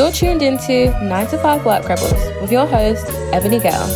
You're tuned into 9 to 5 Work Rebels with your host, Ebony Gale.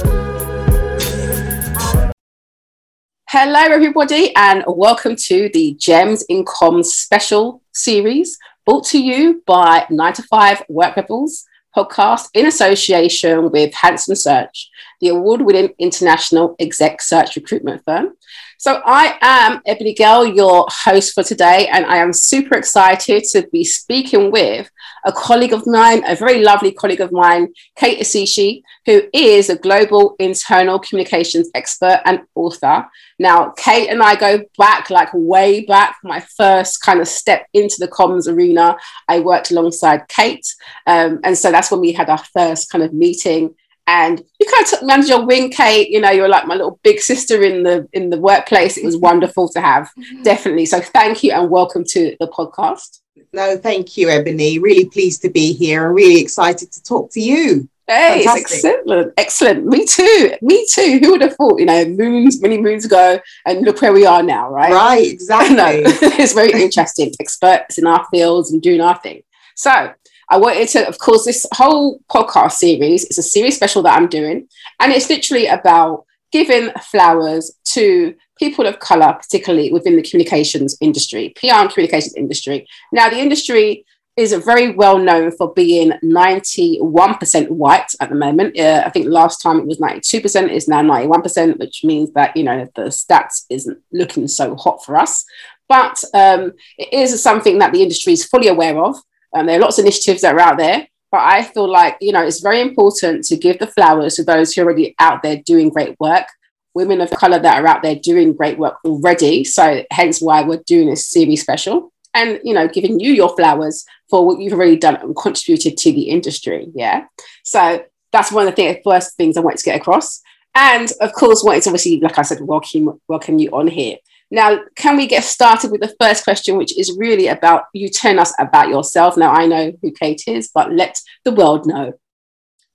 Hello, everybody, and welcome to the Gems in Comms special series brought to you by 9 to 5 Work Rebels podcast in association with Hanson Search, the award winning international exec search recruitment firm. So, I am Ebony Gale, your host for today, and I am super excited to be speaking with a colleague of mine, a very lovely colleague of mine, Kate Isichei, who is a global internal communications expert and author. Now, Kate and I go back, like way back, my first kind of step into the comms arena. I worked alongside Kate. Um, and so that's when we had our first kind of meeting. And you kind of took me under your wing, Kate. You know, you're like my little big sister in the in the workplace. It was wonderful to have, definitely. So thank you and welcome to the podcast. No, thank you, Ebony. Really pleased to be here and really excited to talk to you. Hey, excellent, excellent. Me too. Me too. Who would have thought? You know, moons, many moons ago, and look where we are now, right? Right, exactly. no, it's very interesting. Experts in our fields and doing our thing. So, I wanted to, of course, this whole podcast series is a series special that I'm doing, and it's literally about giving flowers to people of color, particularly within the communications industry, PR and communications industry. Now, the industry is very well known for being 91% white at the moment. Uh, I think last time it was 92%, it's now 91%, which means that, you know, the stats isn't looking so hot for us. But um, it is something that the industry is fully aware of. Um, there are lots of initiatives that are out there, but I feel like, you know, it's very important to give the flowers to those who are already out there doing great work, women of color that are out there doing great work already. So hence why we're doing this series special and you know giving you your flowers for what you've already done and contributed to the industry. Yeah. So that's one of the th- first things i wanted to get across. And of course wanted to obviously like i said welcome welcome you on here. Now can we get started with the first question which is really about you telling us about yourself. Now i know who kate is but let the world know.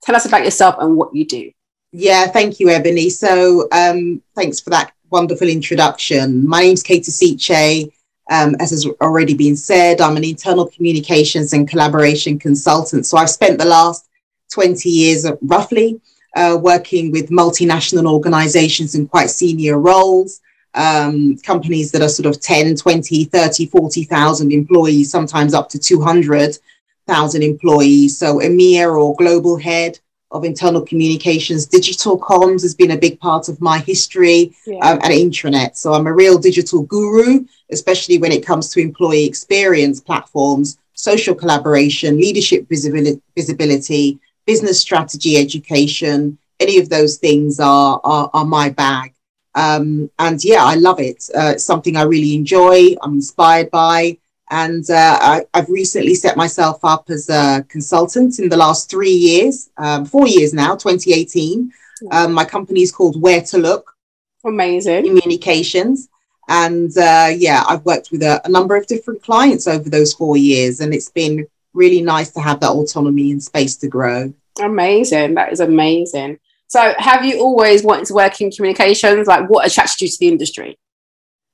Tell us about yourself and what you do yeah thank you ebony so um, thanks for that wonderful introduction my name's kate Isichei. Um, as has already been said, I'm an internal communications and collaboration consultant. So I've spent the last 20 years uh, roughly uh, working with multinational organizations in quite senior roles, um, companies that are sort of 10, 20, 30, 40,000 employees, sometimes up to 200,000 employees. So EMEA or global head of internal communications. Digital comms has been a big part of my history yeah. um, and intranet. So I'm a real digital guru, especially when it comes to employee experience platforms, social collaboration, leadership visibility, visibility business strategy education. Any of those things are, are, are my bag. Um, and yeah, I love it. Uh, it's something I really enjoy. I'm inspired by. And uh, I, have recently set myself up as a consultant in the last three years, um, four years now, 2018. Um, my company is called Where to Look. Amazing. Communications. And uh, yeah, I've worked with a, a, number of different clients over those four years, and it's been really nice to have that autonomy and space to grow. Amazing. That is amazing. So, have you always wanted to work in communications? Like, what attracted you to the industry?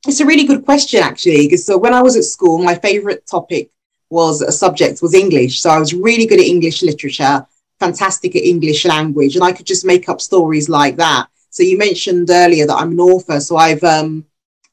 It's a really good question, actually. Because so when I was at school, my favorite topic was a subject was English. So I was really good at English literature, fantastic at English language, and I could just make up stories like that. So you mentioned earlier that I'm an author, so I've um,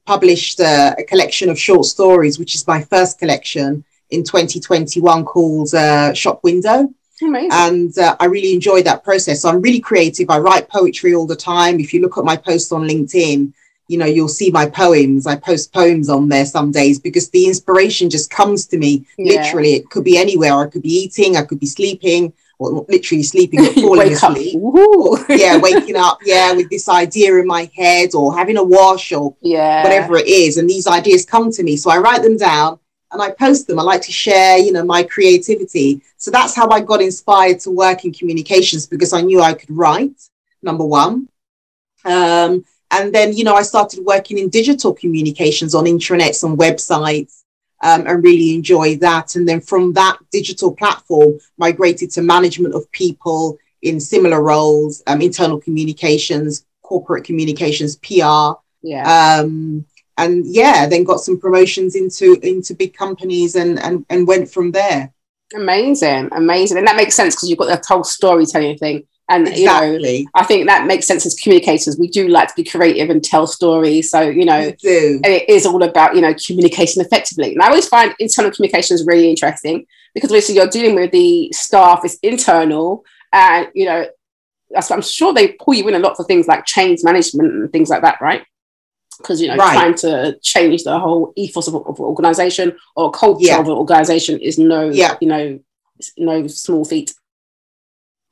published a, a, collection of short stories, which is my first collection in 2021 called uh, Shop Window. Amazing. And uh, I really enjoyed that process. So I'm really creative. I write poetry all the time. If you look at my posts on LinkedIn, you know, you'll see my poems. I post poems on there some days because the inspiration just comes to me. Yeah. Literally, it could be anywhere. I could be eating, I could be sleeping, or literally sleeping or falling asleep. yeah, waking up, yeah, with this idea in my head or having a wash or yeah. whatever it is. And these ideas come to me. So I write them down and I post them. I like to share, you know, my creativity. So that's how I got inspired to work in communications because I knew I could write, number one. Um, and then, you know, I started working in digital communications on intranets and websites um, and really enjoy that. And then from that digital platform, migrated to management of people in similar roles, um, internal communications, corporate communications, PR. Yeah. Um, and yeah, then got some promotions into into big companies and and and went from there. Amazing, amazing, and that makes sense because you've got the whole storytelling thing. And exactly. you know, I think that makes sense as communicators. We do like to be creative and tell stories. So you know, it is all about you know communication effectively. And I always find internal communication is really interesting because obviously you're dealing with the staff, it's internal, and you know, I'm sure they pull you in a lot for things like change management and things like that, right? Because you know, Right. trying to change the whole ethos of, of an organization or culture Yeah. of an organization is no, Yeah. you know, no small feat.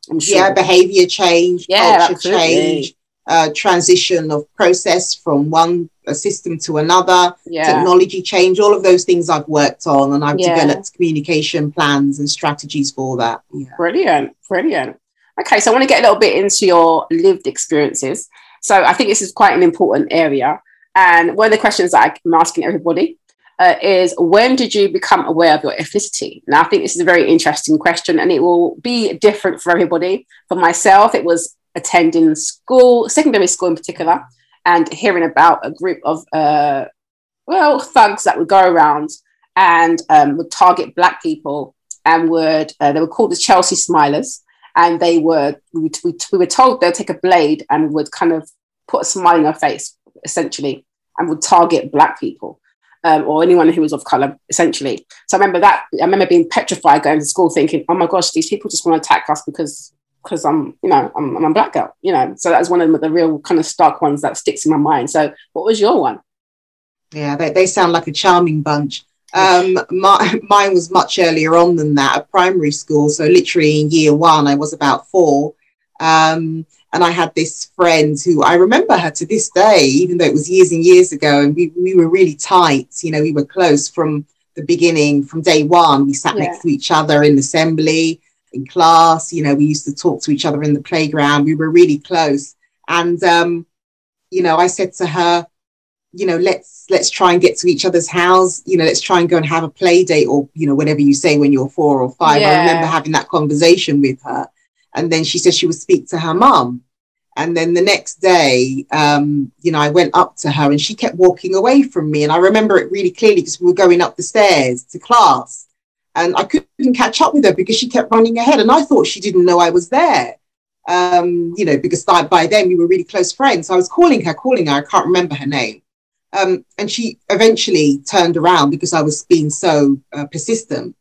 I'm sure. Yeah, behavior change, Yeah, culture absolutely. change, uh, transition of process from one uh, system to another, yeah. technology change, all of those things I've worked on, and I've Yeah. developed communication plans and strategies for that. Yeah. Brilliant, brilliant. Okay, so I want to get a little bit into your lived experiences. So I think this is quite an important area. And one of the questions that I'm asking everybody uh, is when did you become aware of your ethnicity? Now, I think this is a very interesting question and it will be different for everybody. For myself, it was attending school, secondary school in particular, and hearing about a group of, uh, well, thugs that would go around and um, would target Black people and would, uh, they were called the Chelsea Smilers and they were we, we, we were told they'd take a blade and would kind of put a smile in her face essentially and would target black people um, or anyone who was of color essentially so i remember that i remember being petrified going to school thinking oh my gosh these people just want to attack us because because i'm you know I'm, I'm a black girl you know so that was one of the real kind of stark ones that sticks in my mind so what was your one Yeah, they, they sound like a charming bunch. Um, my, mine was much earlier on than that at primary school. So literally in year one, I was about four. Um, and I had this friend who I remember her to this day, even though it was years and years ago. And we, we were really tight. You know, we were close from the beginning, from day one. We sat Yeah. next to each other in assembly, in class. You know, we used to talk to each other in the playground. We were really close. And, um, you know, I said to her, you know, let's let's try and get to each other's house. You know, let's try and go and have a play date, or you know, whatever you say when you're four or five. I remember having that conversation with her, and then she said she would speak to her mum. And then the next day, um, you know, I went up to her, and she kept walking away from me. And I remember it really clearly because we were going up the stairs to class, and I couldn't catch up with her because she kept running ahead, and I thought she didn't know I was there. Um, you know, because by, then we were really close friends. So I was calling her, calling her. I can't remember her name. Um, and she eventually turned around because I was being so uh, persistent.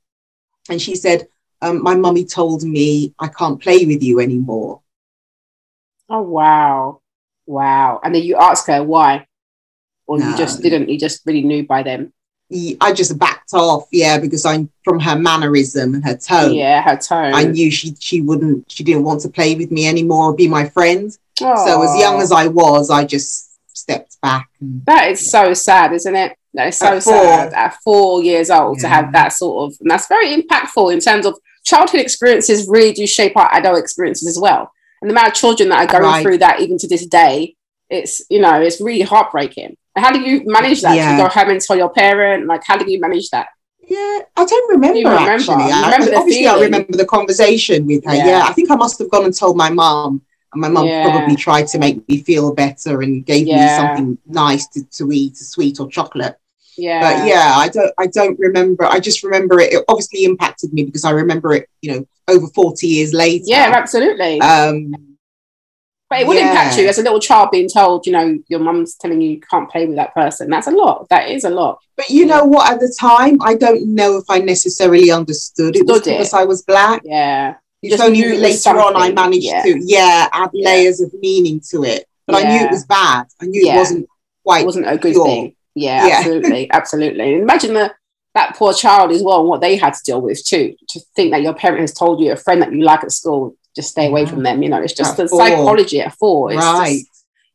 And she said, um, My mummy told me I can't play with you anymore. oh wow wow and then you asked her why or you just didn't you just really knew by then I just backed off, yeah, because I'm from her mannerism and her tone. yeah her tone I knew she she wouldn't she didn't want to play with me anymore or be my friend. So as young as I was, I just stepped back. And, That is so sad, isn't it? That is so At sad at four years old to have that sort of, and that's very impactful in terms of childhood experiences. Really do shape our adult experiences as well. And the amount of children that are going Right. through that even to this day, it's you know it's really heartbreaking. How do you manage that? Do Yeah. you go home and tell your parent? Like, how do you manage that? Yeah, I don't remember, You remember? actually. I- remember obviously, I remember the conversation with her. Yeah. Yeah. I think I must have gone and told my mom, and my mom Yeah. probably tried to make me feel better and gave me something nice to, to eat, a sweet or chocolate. Yeah, But yeah, I don't, I don't remember. I just remember it. It obviously impacted me because I remember it. You know, over forty years later. yeah, absolutely. Um, but it would impact yeah. you as a little child being told, you know, your mum's telling you you can't play with that person. That's a lot. That is a lot. but you know what? At the time, I don't know if I necessarily understood it was Understood it. because I was black. Yeah. It's Just only later on I managed yeah. to, yeah, add layers of meaning to it. But I knew it was bad. I knew it wasn't quite. it wasn't a good pure. thing. Yeah, Yeah. absolutely, absolutely. Imagine that that poor child as well, and what they had to deal with too. To think that your parent has told you a friend that you like at school, just stay away from them. You know, it's just At the four. psychology at four. It's Right. just-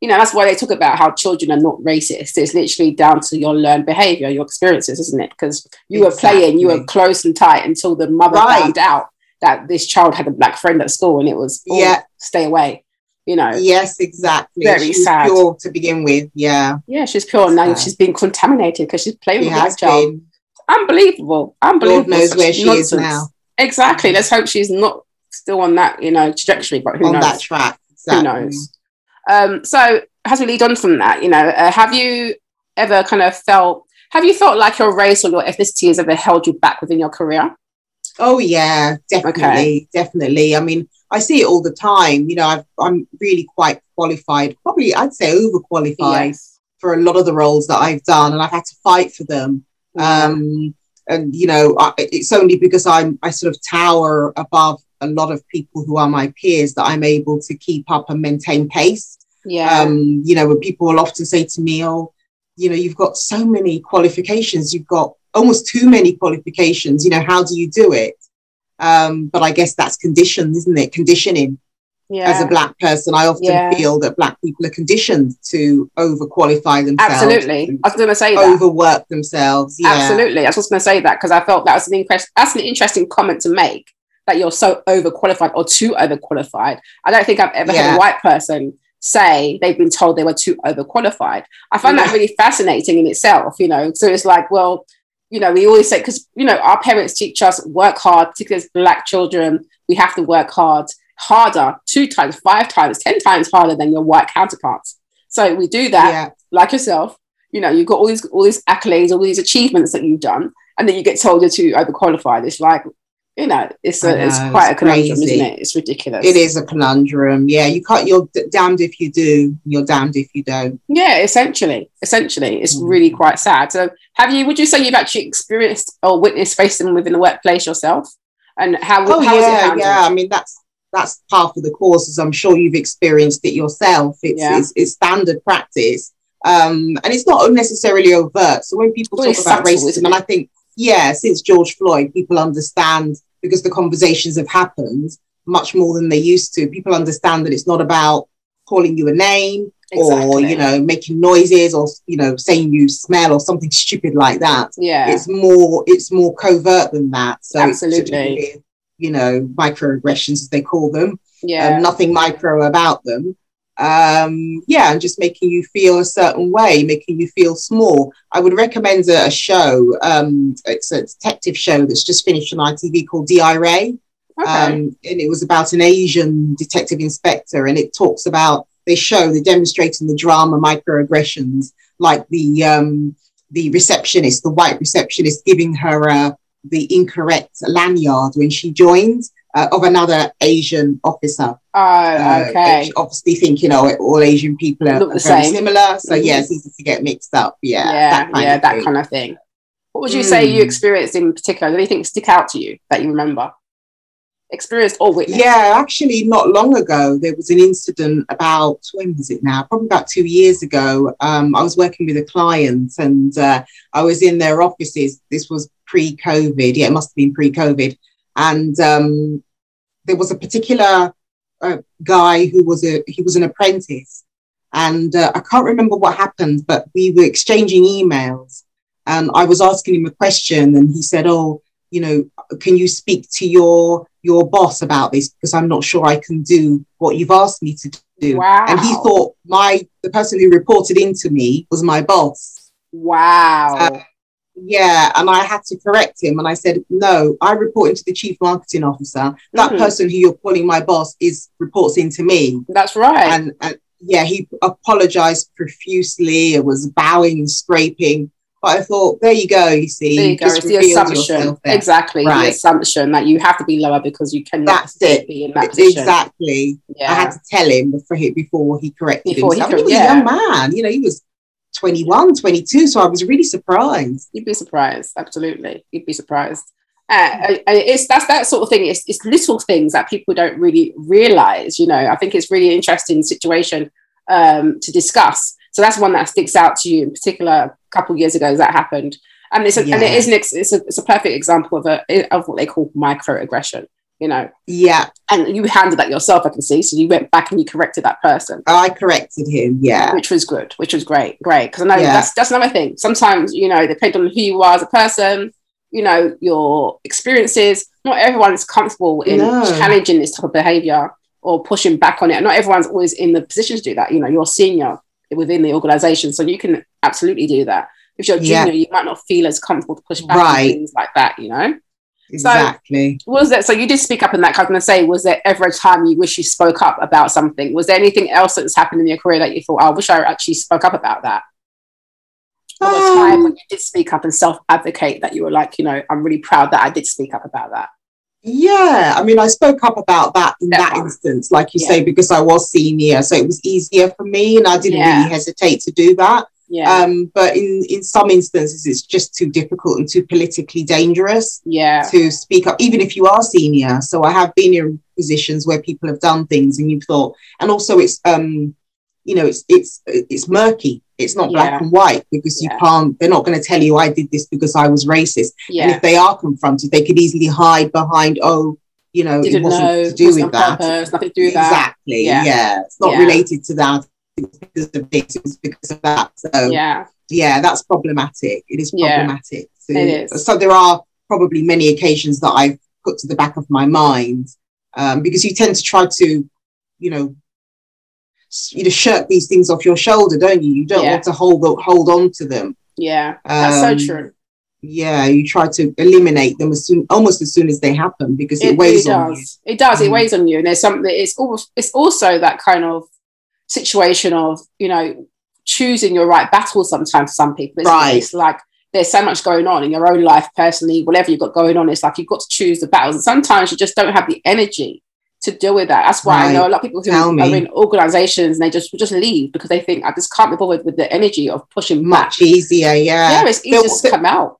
you know, that's why they talk about how children are not racist. It's literally down to your learned behavior, your experiences, isn't it? Because you were playing, you were close and tight until the mother Right. found out that this child had a black friend at school, and it was, oh, Yeah. stay away. You know, Yes, exactly. Very she was sad. pure to begin with. Yeah, yeah, she's pure now. She's been contaminated because she's playing she with black child. been. unbelievable, unbelievable. Lord knows Such where she is now Exactly. Let's hope she's not still on that, you know, trajectory. But who on knows? that track. Who knows? Um, so, as we lead on from that, you know, uh, have you ever kind of felt? Have you felt like your race or your ethnicity has ever held you back within your career? Oh yeah, definitely, okay. definitely. I mean, I see it all the time. You know, i am really quite qualified, probably I'd say overqualified yes. for a lot of the roles that I've done, and I've had to fight for them. Yeah. Um, and you know, I, it's only because I'm I sort of tower above a lot of people who are my peers that I'm able to keep up and maintain pace. Yeah. Um, you know, when people will often say to me, "Oh, you know, you've got so many qualifications. You've got almost too many qualifications. You know, how do you do it?" Um, but I guess that's conditioned, isn't it? Conditioning. Yeah. As a black person, I often yeah. feel that black people are conditioned to overqualify themselves. Absolutely, I was going to say that. overwork themselves. Yeah. Absolutely, I was just going to say that because I felt that was an interest, that's an interesting comment to make that you're so overqualified or too overqualified. I don't think I've ever yeah. had a white person say they've been told they were too overqualified. I find yeah. that really fascinating in itself, you know. So it's like, well, you know, we always say, because, you know, our parents teach us work hard, particularly as Black children, we have to work hard, harder, two times, five times, 10 times harder than your white counterparts. So we do that, yeah. like yourself, you know, you've got all these, all these accolades, all these achievements that you've done, and then you get told you're too overqualified. It's like, you know, it's a, know, it's quite it's a conundrum, crazy. isn't it? It's ridiculous. It is a conundrum. Yeah, you can't. You're damned if you do. You're damned if you don't. Yeah, essentially, essentially, it's mm. really quite sad. So, have you? Would you say you've actually experienced or witnessed racism within the workplace yourself? And how? Oh how yeah, yeah. I mean, that's that's part of the course. As I'm sure you've experienced it yourself. It's yeah. it's, it's, standard practice, um, and it's not necessarily overt. So when people well, talk about subtle, racism, and I think yeah, since George Floyd, people understand because the conversations have happened much more than they used to. People understand that it's not about calling you a name exactly. or you know making noises or you know saying you smell or something stupid like that. Yeah, it's more it's more covert than that. So absolutely, you know microaggressions as they call them. Yeah, um, nothing micro about them um, yeah, and just making you feel a certain way, making you feel small. I would recommend a, a show. Um, it's a detective show that's just finished on ITV called DI Ray. Okay. Um, and it was about an Asian detective inspector, and it talks about they show they demonstrating the drama microaggressions, like the um, the receptionist, the white receptionist, giving her uh, the incorrect lanyard when she joined, uh, of another Asian officer. Oh, uh, okay. Uh, obviously, think you know all Asian people are, very similar, so mm-hmm. yeah, it's easy to get mixed up. Yeah, yeah, that kind, yeah, of, that thing. kind of thing. What would you mm. say you hmm. experienced in particular? Anything stick out to you that you remember? Experienced or witnessed? Yeah, actually, not long ago there was an incident about when was it now? Probably about two years ago. Um, I was working with a client and uh, I was in their offices. This was pre-COVID. Yeah, it must have been pre-COVID. And um, there was a particular uh, guy who was a he was an apprentice, and uh, I can't remember what happened, but we were exchanging emails, and I was asking him a question, and he said, "Oh, you know, can you speak to your your boss about this because I'm not sure I can do what you've asked me to do." Wow. And he thought my the person who reported into me was my boss. Wow. Uh, yeah, and I had to correct him, and I said, "No, I report into the chief marketing officer. That mm. person who you're calling my boss is reports into me." That's right. And, and yeah, he apologized profusely. It was bowing and scraping. But I thought, there you go. You see, there you go. It's the assumption, exactly. Right. The assumption that you have to be lower because you cannot That's it. be in that position. Exactly. Yeah. I had to tell him before he, before he corrected before himself. He, he was yeah. a young man. You know, he was 21, 22. So I was really surprised. You'd be surprised. Absolutely. You'd be surprised. Uh, it's that's that sort of thing. It's, it's little things that people don't really realize. You know, I think it's really interesting situation um, to discuss. So that's one that sticks out to you in particular. A couple years ago, that happened, and it's a, yeah. and it is an it's a, it's a perfect example of a of what they call microaggression you know. Yeah. And you handled that yourself, I can see. So you went back and you corrected that person. Oh, I corrected him, yeah. Which was good, which was great, great. Because I know yeah. that's that's another thing. Sometimes, you know, depending on who you are as a person, you know, your experiences, not everyone is comfortable in no. challenging this type of behavior or pushing back on it. And not everyone's always in the position to do that. You know, you're senior within the organization. So you can absolutely do that. If you're junior, yeah. you might not feel as comfortable to push back right. on things like that, you know? Exactly. So, was that so? You did speak up in that. I was going to say, was there ever a time you wish you spoke up about something? Was there anything else that's happened in your career that you thought, oh, I wish I actually spoke up about that? Or um, a time when you did speak up and self advocate that you were like, you know, I'm really proud that I did speak up about that. Yeah, I mean, I spoke up about that in That that, instance, like you Yeah. say, because I was senior, so it was easier for me, and I didn't Yeah. really hesitate to do that. Yeah. Um, but in in some instances, it's just too difficult and too politically dangerous yeah. to speak up, even if you are senior. So I have been in positions where people have done things, and you've thought, and also it's um, you know, it's it's it's murky. It's not Yeah. black and white because Yeah. you can't. They're not going to tell you I did this because I was racist. Yeah. And if they are confronted, they could easily hide behind, oh, you know, Didn't it wasn't know. to do with that. purpose, nothing to do with that. Exactly. Yeah. Yeah. It's not Yeah. related to that. It's because of this. It's because of that. So yeah, Yeah. that's problematic. It is Yeah. problematic. to- It is. So there are probably many occasions that I've put to the back of my mind um, because you tend to try to, you know, you know, shirk these things off your shoulder, don't you? You don't Yeah. want to hold hold on to them. Yeah. That's Um, so true. Yeah, you try to eliminate them as soon, almost as soon as they happen, because it, It weighs really on you. does. It does. It Mm. weighs on you. And there's something. It's almost. It's also that kind of situation of you know choosing your right battle. Sometimes for some people, isn't? Right. It's like there's so much going on in your own life, personally, whatever you've got going on. It's like you've got to choose the battles. And sometimes you just don't have the energy to deal with that. That's why I know a lot of people who Tell me. are in organizations and they just just leave because they think I just can't be bothered with the energy of pushing back. Much easier, yeah. Yeah, it's There- just to come out.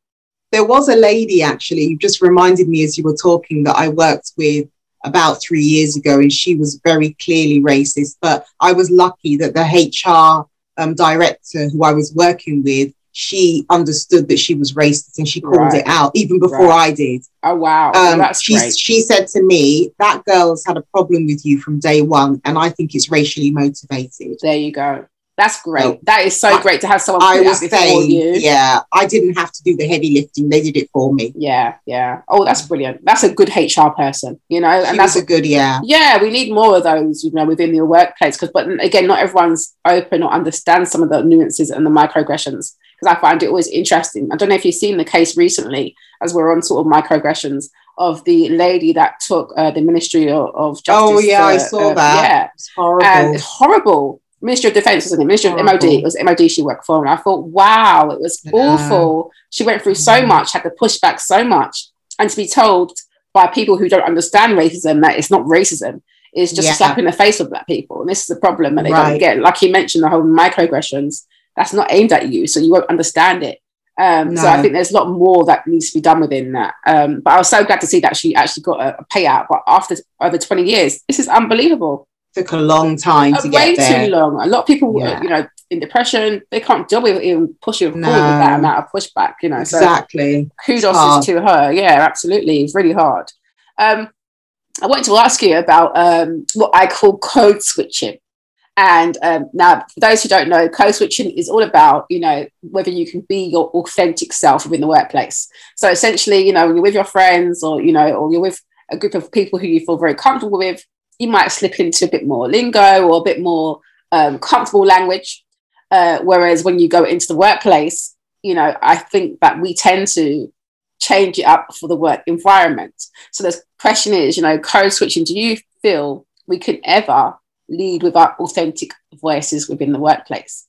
there was a lady actually you just reminded me as you were talking that I worked with about three years ago, and she was very clearly racist. But I was lucky that the HR um, director who I was working with, she understood that she was racist and she called Right. it out even before Right. I did. Oh wow, Um, that's she, great. she said to me, That girl's had a problem with you from day one, and I think it's racially motivated. There you go. That's great. So, that is so I- great to have someone I was saying, you. yeah, I didn't have to do the heavy lifting, they did it for me. yeah, yeah. Oh, that's brilliant. That's a good HR person, you know, She and that's a good, yeah. yeah. We need more of those, you know, within the workplace. Because, but again, not everyone's open or understands some of the nuances and the microaggressions. Because I find it always interesting. I don't know if you've seen the case recently, as we're on sort of microaggressions of the lady that took uh, the Ministry of, of Justice. Oh, yeah, I saw uh, that. Yeah, It's horrible. and it's horrible. Ministry of Defense, wasn't it? Ministry of MOD. Horrible. It was MOD she worked for. And I thought, wow, it was Yeah. awful. She went through so Mm. much, had to push back so much. And to be told by people who don't understand racism that it's not racism, is just Yeah. a slap in the face of black people. And this is the problem. And they don't get, like you mentioned, the whole microaggressions, that's not aimed at you. So you won't understand it. Um, So I think there's a lot more that needs to be done within that. Um, but I was so glad to see that she actually got a, a payout. But after over 20 years, this is unbelievable took a long time to uh, way get there. too long. A lot of people, Yeah. you know, in depression, they can't deal with even pushing No. with that amount of pushback. You know, so Exactly. kudos hard. to her. Yeah, absolutely, it's really hard. Um, I wanted to ask you about um, what I call code switching. And um, now, for those who don't know, code switching is all about, you know, whether you can be your authentic self within the workplace. So essentially, you know, when you're with your friends or, you know, or you're with a group of people who you feel very comfortable with, you might slip into a bit more lingo or a bit more um, comfortable language. Uh, whereas when you go into the workplace, you know, I think that we tend to change it up for the work environment. So the question is, you know, code switching, do you feel we can ever lead with our authentic voices within the workplace?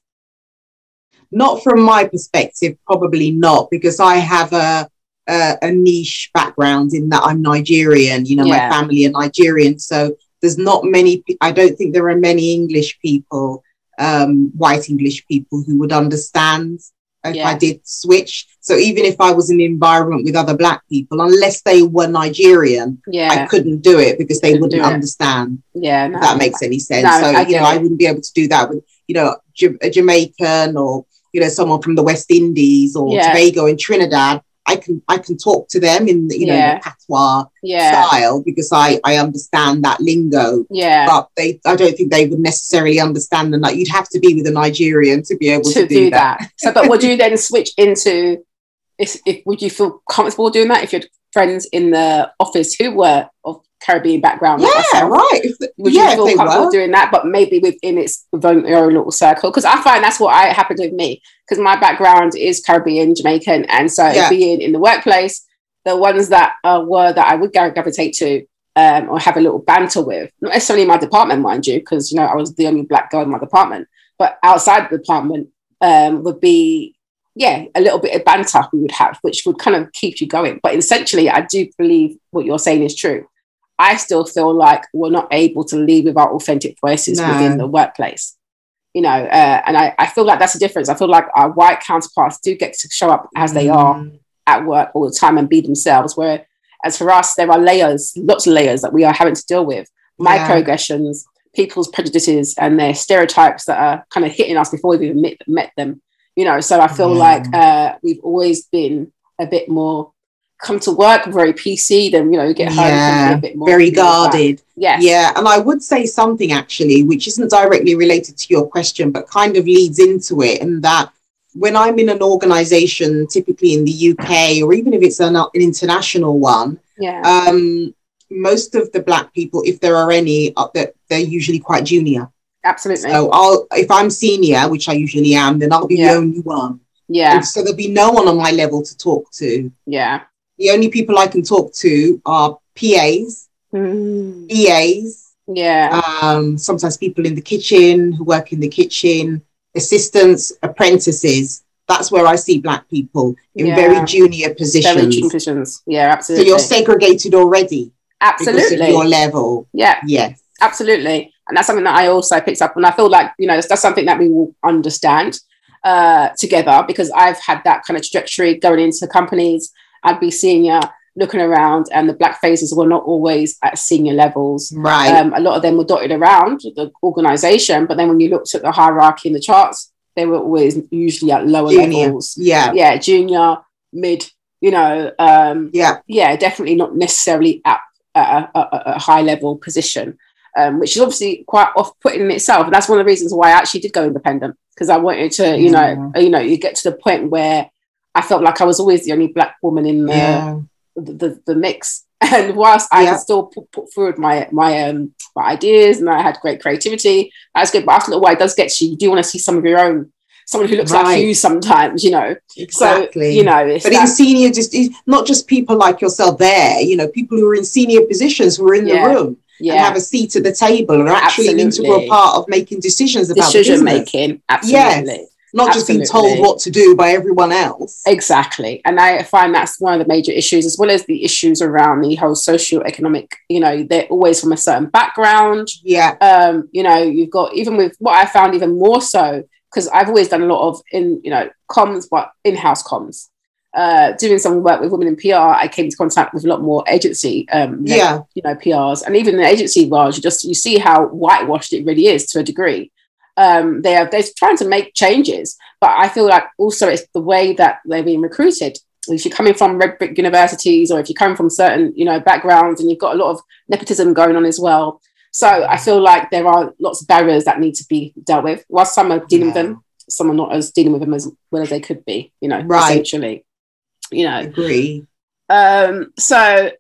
Not from my perspective, probably not, because I have a a, a niche background in that I'm Nigerian. You know, Yeah. my family are Nigerian, so there's not many. I don't think there are many English people, um, white English people, who would understand if Yeah. I did switch. So even if I was in an environment with other black people, unless they were Nigerian, yeah. I couldn't do it because they Couldn't wouldn't understand. yeah, no, that makes any sense. No, so I you know, I wouldn't be able to do that with you know a Jamaican or you know someone from the West Indies or Yeah. Tobago and Trinidad. I can I can talk to them in you know Yeah. the patois yeah, style because I I understand that lingo. yeah. But they, I don't think they would necessarily understand them. Like you'd have to be with a Nigerian to be able to, to do that. So, but would you then switch into? If, if would you feel comfortable doing that if you had friends in the office who were of Caribbean background? Yeah, myself? right. Would yeah, you feel comfortable were. doing that, but maybe within its own little circle? Because I find that's what I happened with me. Because my background is Caribbean, Jamaican, and so Yeah. being in the workplace, the ones that uh, were that I would gra- gravitate to um, or have a little banter with, not necessarily in my department, mind you, because you know I was the only black girl in my department, but outside the department um, would be yeah, a little bit of banter we would have, which would kind of keep you going. But essentially, I do believe what you're saying is true. I still feel like we're not able to lead with our authentic voices No. within the workplace. You know, uh, and I, I feel like that's a difference. I feel like our white counterparts do get to show up as they are Mm. at work all the time and be themselves. Where, as for us, there are layers, lots of layers that we are having to deal with, Yeah. microaggressions, people's prejudices, and their stereotypes that are kind of hitting us before we've even met, met them. You know, so I feel Yeah. like uh, we've always been a bit more come to work very PC, then you know, get home be a bit more very you know, like- guarded. Yeah, Yeah, and I would say something actually, which isn't directly related to your question, but kind of leads into it. And that when I'm in an organization, typically in the UK, or even if it's an, an international one, Yeah. um, most of the black people, if there are any, are that they're usually quite junior. Absolutely. So I'll, if I'm senior, which I usually am, then I'll be Yeah. the only one. yeah. And so there'll be no one on my level to talk to. Yeah. The only people I can talk to are PAs, Mm. EAs, Yeah. um, sometimes people in the kitchen who work in the kitchen, assistants, apprentices. That's where I see black people in Yeah. very junior Very positions. junior positions. Yeah, so absolutely. you're segregated already absolutely. your level. Yeah. Yes. absolutely and that's something that i also picked up and i feel like you know that's, that's something that we will understand uh, together because i've had that kind of trajectory going into companies i'd be senior looking around and the black faces were not always at senior levels Right. um, a lot of them were dotted around the organization but then when you looked at the hierarchy in the charts they were always usually at lower Junior. levels yeah. yeah junior mid you know um, Yeah. yeah, definitely not necessarily at, a, a, a high level position, um, which is obviously quite off putting in itself. And that's one of the reasons why I actually did go independent because I wanted to, you know, you know, you get to the point where I felt like I was always the only black woman in the Yeah. the, the, the mix. And whilst I Yeah. still put, put forward my my um my ideas and I had great creativity, that's good. But after a little while, it does get to you. You do want to see some of your own, someone who looks like you sometimes, you know. Exactly. So you know, but in senior, just not just people like yourself there, you know, people who are in senior positions who are in Yeah. the room and have a seat at the table and are actually an integral part of making decisions about the decision business. making. Absolutely. Not just being told what to do by everyone else. Exactly. And I find that's one of the major issues, as well as the issues around the whole socio-economic, you know, they're always from a certain background. Yeah. Um, you know, you've got even with what I found even more so, because I've always done a lot of in, you know, comms, but in-house comms. Uh, doing some work with women in PR, I came into contact with a lot more agency, um, Yeah. you know, PRs, and even the agency world. You just you see how whitewashed it really is to a degree. Um, they are they're trying to make changes, but I feel like also it's the way that they're being recruited. If you're coming from red brick universities, or if you're coming from certain you know backgrounds, and you've got a lot of nepotism going on as well. So I feel like there are lots of barriers that need to be dealt with. While some are dealing with them, some are not as dealing with them as well as they could be. You know, Right. essentially. You know, Agree. um, so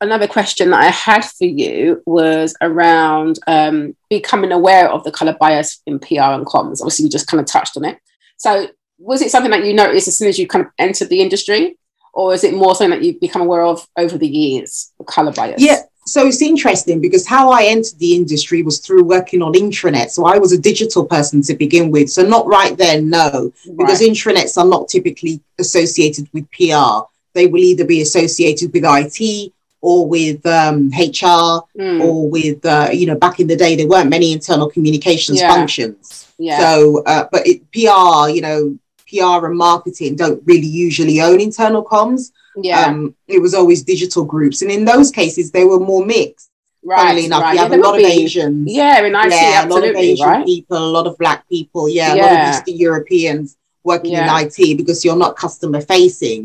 another question that I had for you was around um, becoming aware of the color bias in PR and comms. Obviously, you just kind of touched on it. So, was it something that you noticed as soon as you kind of entered the industry, or is it more something that you've become aware of over the years? The color bias. Yeah. So it's interesting because how I entered the industry was through working on intranet. So I was a digital person to begin with. So not right then, no, because Right. intranets are not typically associated with PR. They will either be associated with IT or with um, HR Mm, or with, uh, you know, back in the day, there weren't many internal communications Yeah. functions. yeah. So, uh, but it, PR, you know, PR and marketing don't really usually own internal comms. yeah. Um, it was always digital groups. And in those cases, they were more mixed. right. Funnily enough, right. you Yeah, have there a lot would of be- Asians. Yeah, in IT, yeah, a lot of absolutely, Asian right? people, a lot of black people. Yeah, a Yeah. lot of Eastern Europeans working Yeah. in IT because you're not customer facing.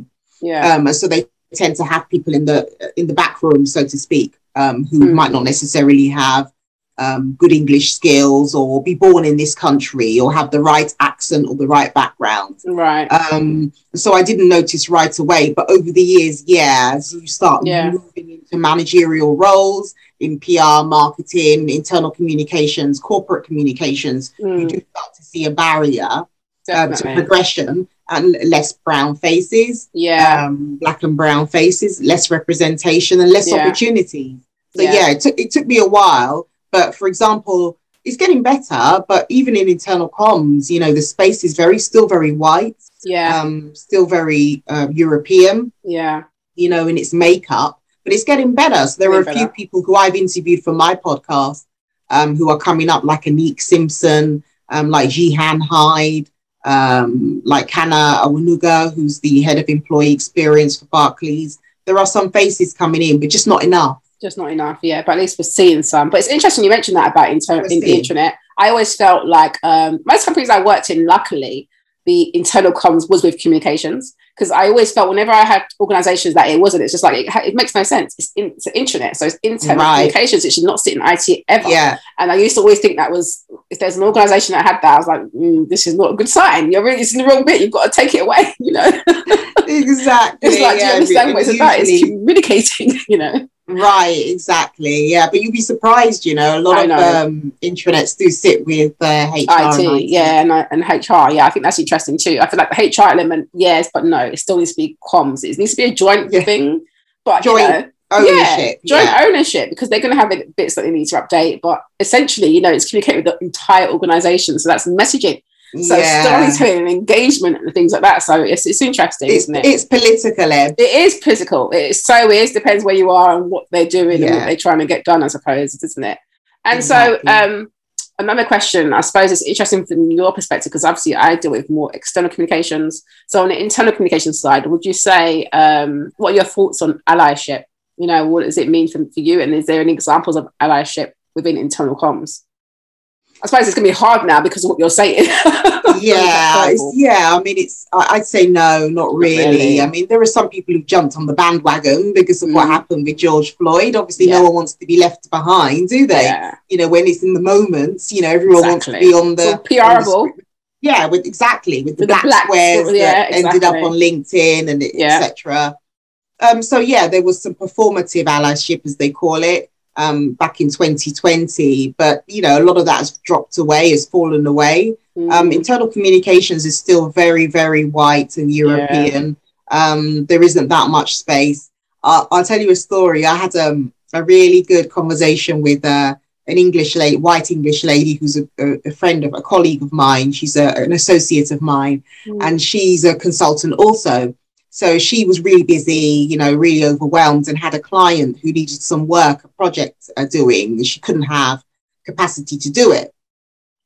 Yeah. Um, so they tend to have people in the in the back room, so to speak, um, who Mm. might not necessarily have um, good English skills or be born in this country or have the right accent or the right background. right. Um, so I didn't notice right away, but over the years, yeah, as you start Yeah. moving into managerial roles in PR, marketing, internal communications, corporate communications, you Mm, do start to see a barrier um, definitely. progression and less brown faces, yeah. um, black and brown faces, less representation and less Yeah. opportunities. So Yeah. yeah, it took it took me a while, but for example, it's getting better, but even in internal comms, you know, the space is very still very white. Yeah. Um, still very uh, European. Yeah. You know, in its makeup, but it's getting better. So there are a Getting few people who I've interviewed for my podcast um, who are coming up, like Anik Simpson, um, like Jihan Hyde, um, like Hannah Awonuga, who's the head of employee experience for Barclays. There are some faces coming in, but just not enough. just not enough yeah but at least we're seeing some but it's interesting you mentioned that about inter- in the internet i always felt like um, most companies i worked in luckily the internal comms was with communications because i always felt whenever i had organizations that it wasn't it's just like it, it makes no sense. It's, in, it's internet so it's internal Right. communications. It should not sit in it ever. Yeah, and i used to always think that was if there's an organization that had that i was like mm, this is not a good sign. You're really it's in the wrong bit. You've got to take it away you know? Exactly. it's like do you yeah, understand what it's about? It's communicating you know Right, exactly. Yeah, but you'd be surprised, you know, a lot of um, intranets do sit with uh, HR. and IT, yeah, and, and HR, yeah, I think that's interesting too. I feel like the HR element, yes, but no, it still needs to be comms. It needs to be a joint Yeah. thing, but Joint you know, Ownership. yeah, joint yeah. ownership because they're going to have bits that they need to update. But essentially, you know, it's communicating with the entire organization, so that's messaging. So yeah. storytelling and engagement and things like that. So it's it's interesting, It's, isn't it? it's political, Ed. it is political. It so is depends where you are and what they're doing and what they're trying to get done, I suppose, isn't it? And Exactly. so, um, another question, I suppose, it's interesting from your perspective because obviously I deal with more external communications. So, on the internal communication side, would you say um, what are your thoughts on allyship? You know, what does it mean for, for you? And is there any examples of allyship within internal comms? I suppose it's going to be hard now because of what you're saying. yeah, yeah. I mean, it's. I- I'd say no, not really. really. I mean, there are some people who've jumped on the bandwagon because of what Mm. happened with George Floyd. Obviously, Yeah. no one wants to be left behind, do they? yeah. You know, when it's in the moments, you know, everyone wants to be on the So PRable. Yeah, with exactly with the With the black, black squares yeah, that ended up on LinkedIn and Yeah. etc. Um, so yeah, there was some performative allyship, as they call it, um, back in 2020. But you know, a lot of that has dropped away, has fallen away. Um, Mm. internal communications is still very, very white and European. Um, there isn't that much space. Uh, I'll tell you a story. I had um, a really good conversation with uh, an English lady, white English lady, who's a, a, a friend of a colleague of mine. She's a, an associate of mine, Mm. and she's a consultant also. So she was really busy, you know, really overwhelmed, and had a client who needed some work, a project uh, doing. and She couldn't have capacity to do it.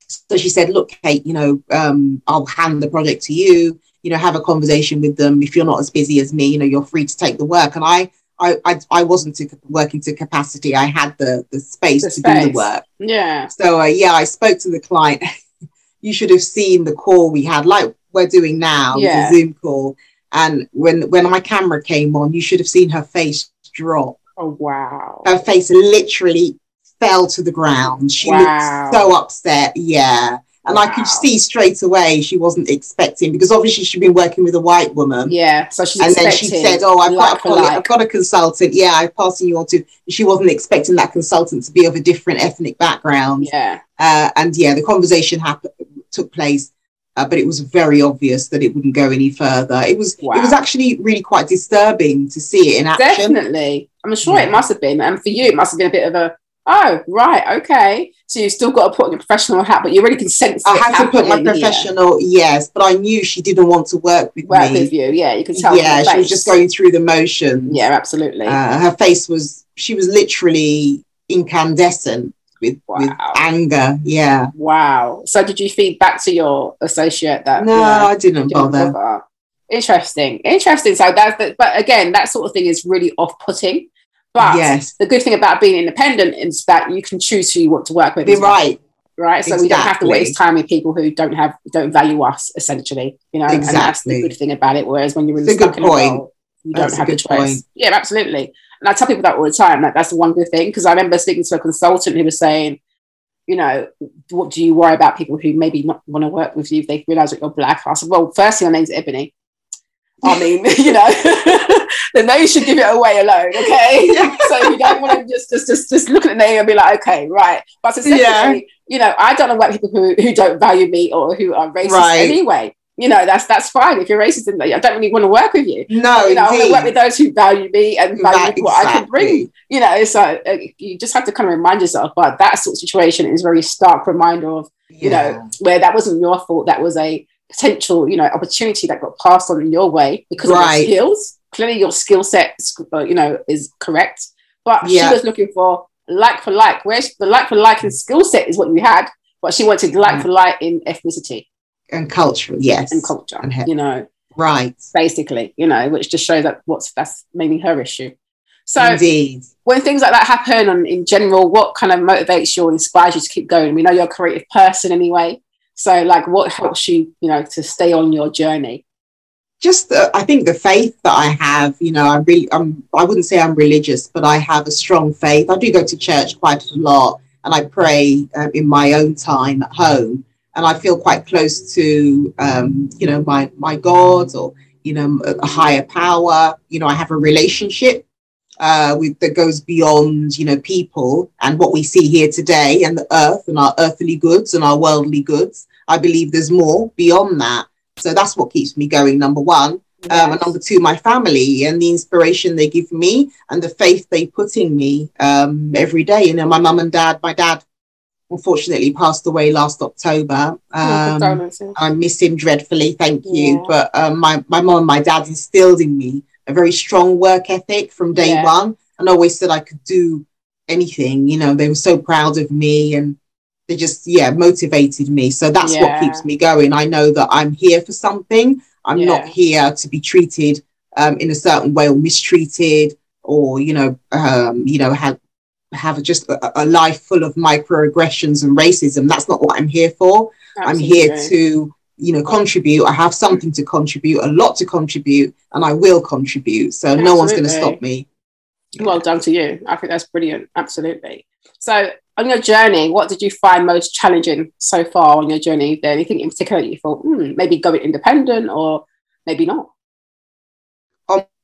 So she said, "Look, Kate, you know, um, I'll hand the project to you. You know, have a conversation with them. If you're not as busy as me, you know, you're free to take the work." And I, I, I, I wasn't to, working to capacity. I had the the space The to do the work. yeah. So uh, yeah, I spoke to the client. you should have seen the call we had, like we're doing now, Yeah. the Zoom call. And when when my camera came on, you should have seen her face drop. Oh wow. Her face literally fell to the ground. She Wow. looked so upset. Yeah. And I could see straight away she wasn't expecting because obviously she'd been working with a white woman. Yeah. So she's And then she said, "Oh, I've got, like a for colleague, like. I've got a consultant. Yeah, I'm passing you on to." She wasn't expecting that consultant to be of a different ethnic background Yeah. uh, and yeah, the conversation happened took place, uh, but it was very obvious that it wouldn't go any further. It was Wow. it was actually really quite disturbing to see it in action. Definitely. I'm sure Yeah. it must have been. And for you, it must have been a bit of a, oh, right, okay. So you've still got to put on your professional hat, but you really can sense I had to put my professional yes, but I knew she didn't want to work with work me. with you. Yeah, you can tell. yeah, she was just going through the motions. Yeah, absolutely. uh, her face was she was literally incandescent with with Wow. anger. Yeah, wow. So did you feed back to your associate that? no, I didn't didn't bother. bother? Interesting. Interesting. So that's the, but again, that sort of thing is really off-putting. But yes, the good thing about being independent is that you can choose who you want to work with. be as well. right. right? So we don't have to waste time with people who don't have don't value us essentially, you know. And that's the good thing about it. Whereas when you're really It's a stuck good in a role, you That's don't a have the good choice. point. Yeah, absolutely. And I tell people that all the time. Like that's the one good thing because I remember speaking to a consultant who was saying, you know, what do you worry about people who maybe not want to work with you if they realize that you're black? I said, well, firstly, my name's Ebony. I mean, you know, then they should give it away alone, okay? so you don't want to just just just just look at the name and be like, okay, right. But secondly, Yeah. you know, I don't know what people who, who don't value me or who are racist Right. anyway. You know, that's that's fine. If you're racist, then I don't really want to work with you. No, you know, I want to work with those who value me and value That- what I can bring. You know, so uh, you just have to kind of remind yourself. But that sort of situation is a very stark reminder of you Yeah. know where that wasn't your fault. That was a potential, you know, opportunity that got passed on in your way because of your skills. Clearly, your skill set, uh, you know, is correct. But Yeah. she was looking for like for like. Where the like for like in skill set is what you had, but she wanted like Mm. for like in ethnicity and cultural, yes, and culture. And You know, right, basically, you know, which just shows that what's that's maybe her issue. So indeed. when things like that happen and in general, what kind of motivates you or inspires you to keep going? We know you're a creative person anyway. So like what helps you, you know, to stay on your journey? just uh, I think the faith that I have, you know, I really, I'm, I wouldn't say I'm religious, but I have a strong faith. I do go to church quite a lot, and I pray um, in my own time at home, and I feel quite close to, um, you know, my my God or you know a, higher power. You know, I have a relationship uh, with that goes beyond, you know, people and what we see here today and the earth and our earthly goods and our worldly goods. I believe there's more beyond that. So that's what keeps me going, number one. Um, and number two, my family and the inspiration they give me and the faith they put in me um, every day. You know, my mum and dad, my dad unfortunately passed away last October. Oh, Um. I miss him dreadfully, thank you. Yeah. But um, my, my mom and my dad instilled in me a very strong work ethic from day Yeah. one and always said I could do anything. You know, they were so proud of me and they just, yeah, motivated me. So that's Yeah. what keeps me going. I know that I'm here for something. I'm not here to be treated um, in a certain way or mistreated or, you know, um, you know, have have just a, a life full of microaggressions and racism. That's not what I'm here for. I'm here to, you know, contribute. I have something to contribute, a lot to contribute, and I will contribute. So no one's going to stop me. Well done to you. I think that's brilliant. Absolutely. So, on your journey, what did you find most challenging so far on your journey? There anything in particular that you thought, hmm, maybe going independent or maybe not?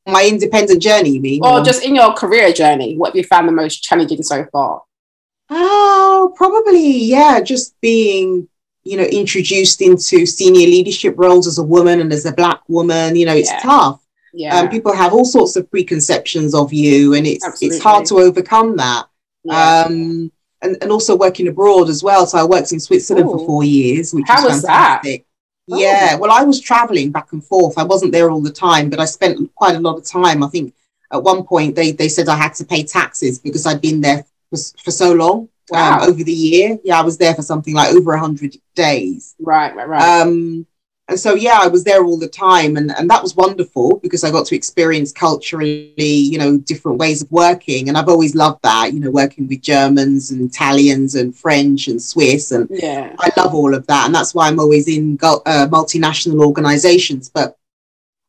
My independent journey, you mean? Or just in your career journey, what have you found the most challenging so far? Oh, probably, yeah, just being, you know, introduced into senior leadership roles as a woman and as a black woman. You know, it's Yeah. tough. Yeah. Um, people have all sorts of preconceptions of you, and it's Absolutely. it's hard to overcome that. yeah. um, and, and also working abroad as well. So I worked in Switzerland Ooh. for four years, which How was was that? Oh. Yeah, well, I was traveling back and forth. I wasn't there all the time, but I spent quite a lot of time. I think at one point they, they said I had to pay taxes because I'd been there for, for so long Wow. um, over the year. Yeah, I was there for something like over 100 days. right, right, right. Um, and so, yeah, I was there all the time. And, and that was wonderful because I got to experience culturally, you know, different ways of working. And I've always loved that, you know, working with Germans and Italians and French and Swiss. And yeah. I love all of that. And that's why I'm always in uh, multinational organizations. But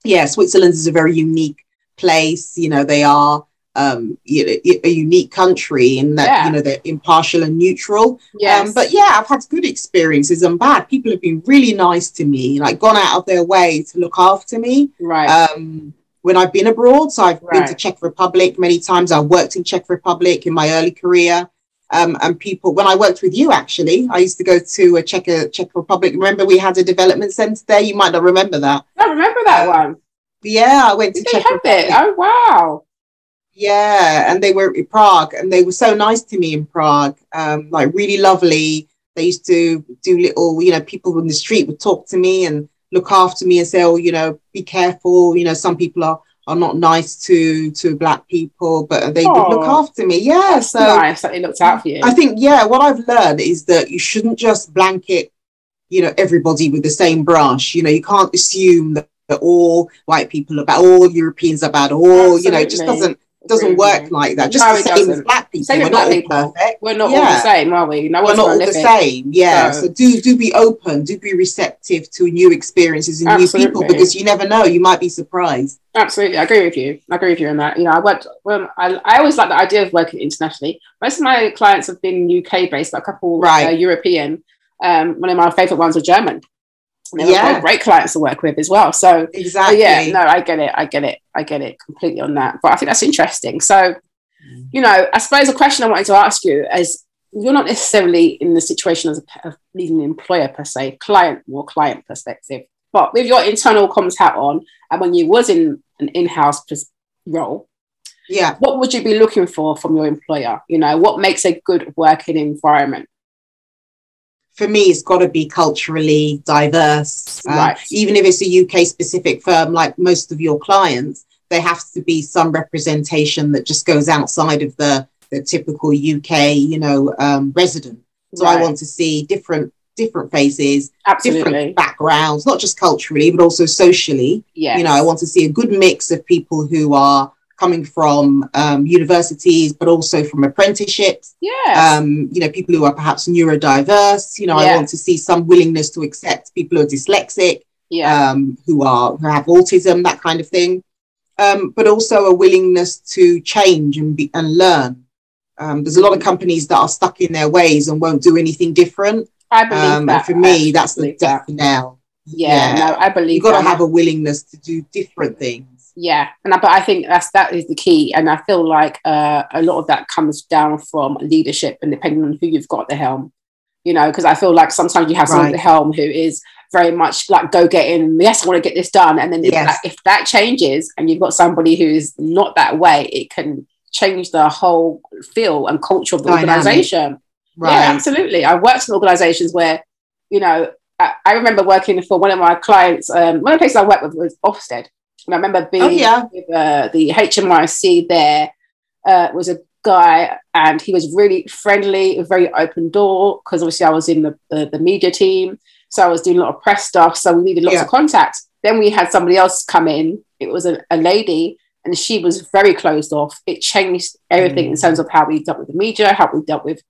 yeah, Switzerland is a very unique place. You know, they are um, you know, a unique country in that, Yeah. you know, they're impartial and neutral. Yes. Um, but yeah, I've had good experiences and bad. People have been really nice to me, like gone out of their way to look after me. right. Um, when I've been abroad, so I've been to Czech Republic many times. I worked in Czech Republic in my early career. Um, and people, when I worked with you, actually, I used to go to a Czech, uh, Czech Republic. Remember, we had a development center there. You might not remember that. I remember that one. Yeah, I went to Did they Czech have it? Republic. Oh, wow. Yeah, and they were in Prague, and they were so nice to me in Prague. Um, like really lovely. They used to do little, you know, people in the street would talk to me and look after me and say, "Oh, you know, be careful." You know, some people are are not nice to to black people, but they would look after me. Yeah, so nice that they looked out for you. I think yeah, what I've learned is that you shouldn't just blanket, you know, everybody with the same brush. You know, you can't assume that, all white people are bad, all Europeans are bad, all you know, it just Absolutely. Doesn't doesn't work like that. Just No, the same as black people. Same We're not black all people. perfect. We're not all the same, are we? No We're not all gonna the same. Yeah. So- So do do be open, do be receptive to new experiences and new people because you never know. You might be surprised. Absolutely, I agree with you. I agree with you on that. You know, I worked. Well, I, I always like the idea of working internationally. Most of my clients have been UK based, but a couple Right. uh, European. Um, one of my favorite ones are German. And Yeah. great, great clients to work with as well. So, Exactly. yeah, no, I get it. I get it. I get it completely on that. But I think that's interesting. So, mm. you know, I suppose a question I wanted to ask you is you're not necessarily in the situation as a, of leading an employer per se, client, more client perspective. But with your internal comms hat on, and when you was in an in-house role, yeah, what would you be looking for from your employer? You know, what makes a good working environment? For me, it's got to be culturally diverse. Uh, Right. even if it's a UK specific firm, like most of your clients, there has to be some representation that just goes outside of the, the typical UK, you know, um, resident. So I want to see different different faces, Absolutely. different backgrounds, not just culturally, but also socially. Yeah. You know, I want to see a good mix of people who are coming from um, universities, but also from apprenticeships. Yes. Um, you know, people who are perhaps neurodiverse. You know, I want to see some willingness to accept people who are dyslexic, yeah. um, who are who have autism, that kind of thing. Um, but also a willingness to change and be, and learn. Um, there's a lot of companies that are stuck in their ways and won't do anything different. I believe Um, that. for me, I that's the believe that. death now. Yeah, no, I believe You've got to have a willingness to do different things. Yeah and I, but i think that's that is the key and i feel like uh, a lot of that comes down from leadership and depending on who you've got at the helm you know because i feel like sometimes you have someone at the helm who is very much like go get in yes i want to get this done and then if, that, if that changes and you've got somebody who's not that way it can change the whole feel and culture of the Dynamic. organization Right. yeah, absolutely. I've worked in organizations where, you know, I, I remember working for one of my clients. Um, one of the places I worked with was Ofsted, I remember being Oh, yeah. with uh, the HMRC there. Uh, was a guy, and he was really friendly, very open door. Because obviously, I was in the, the the media team, so I was doing a lot of press stuff. So we needed lots Yeah. of contacts. Then we had somebody else come in. It was a, a lady, and she was very closed off. It changed everything in Mm. terms of how we dealt with the media, how we dealt with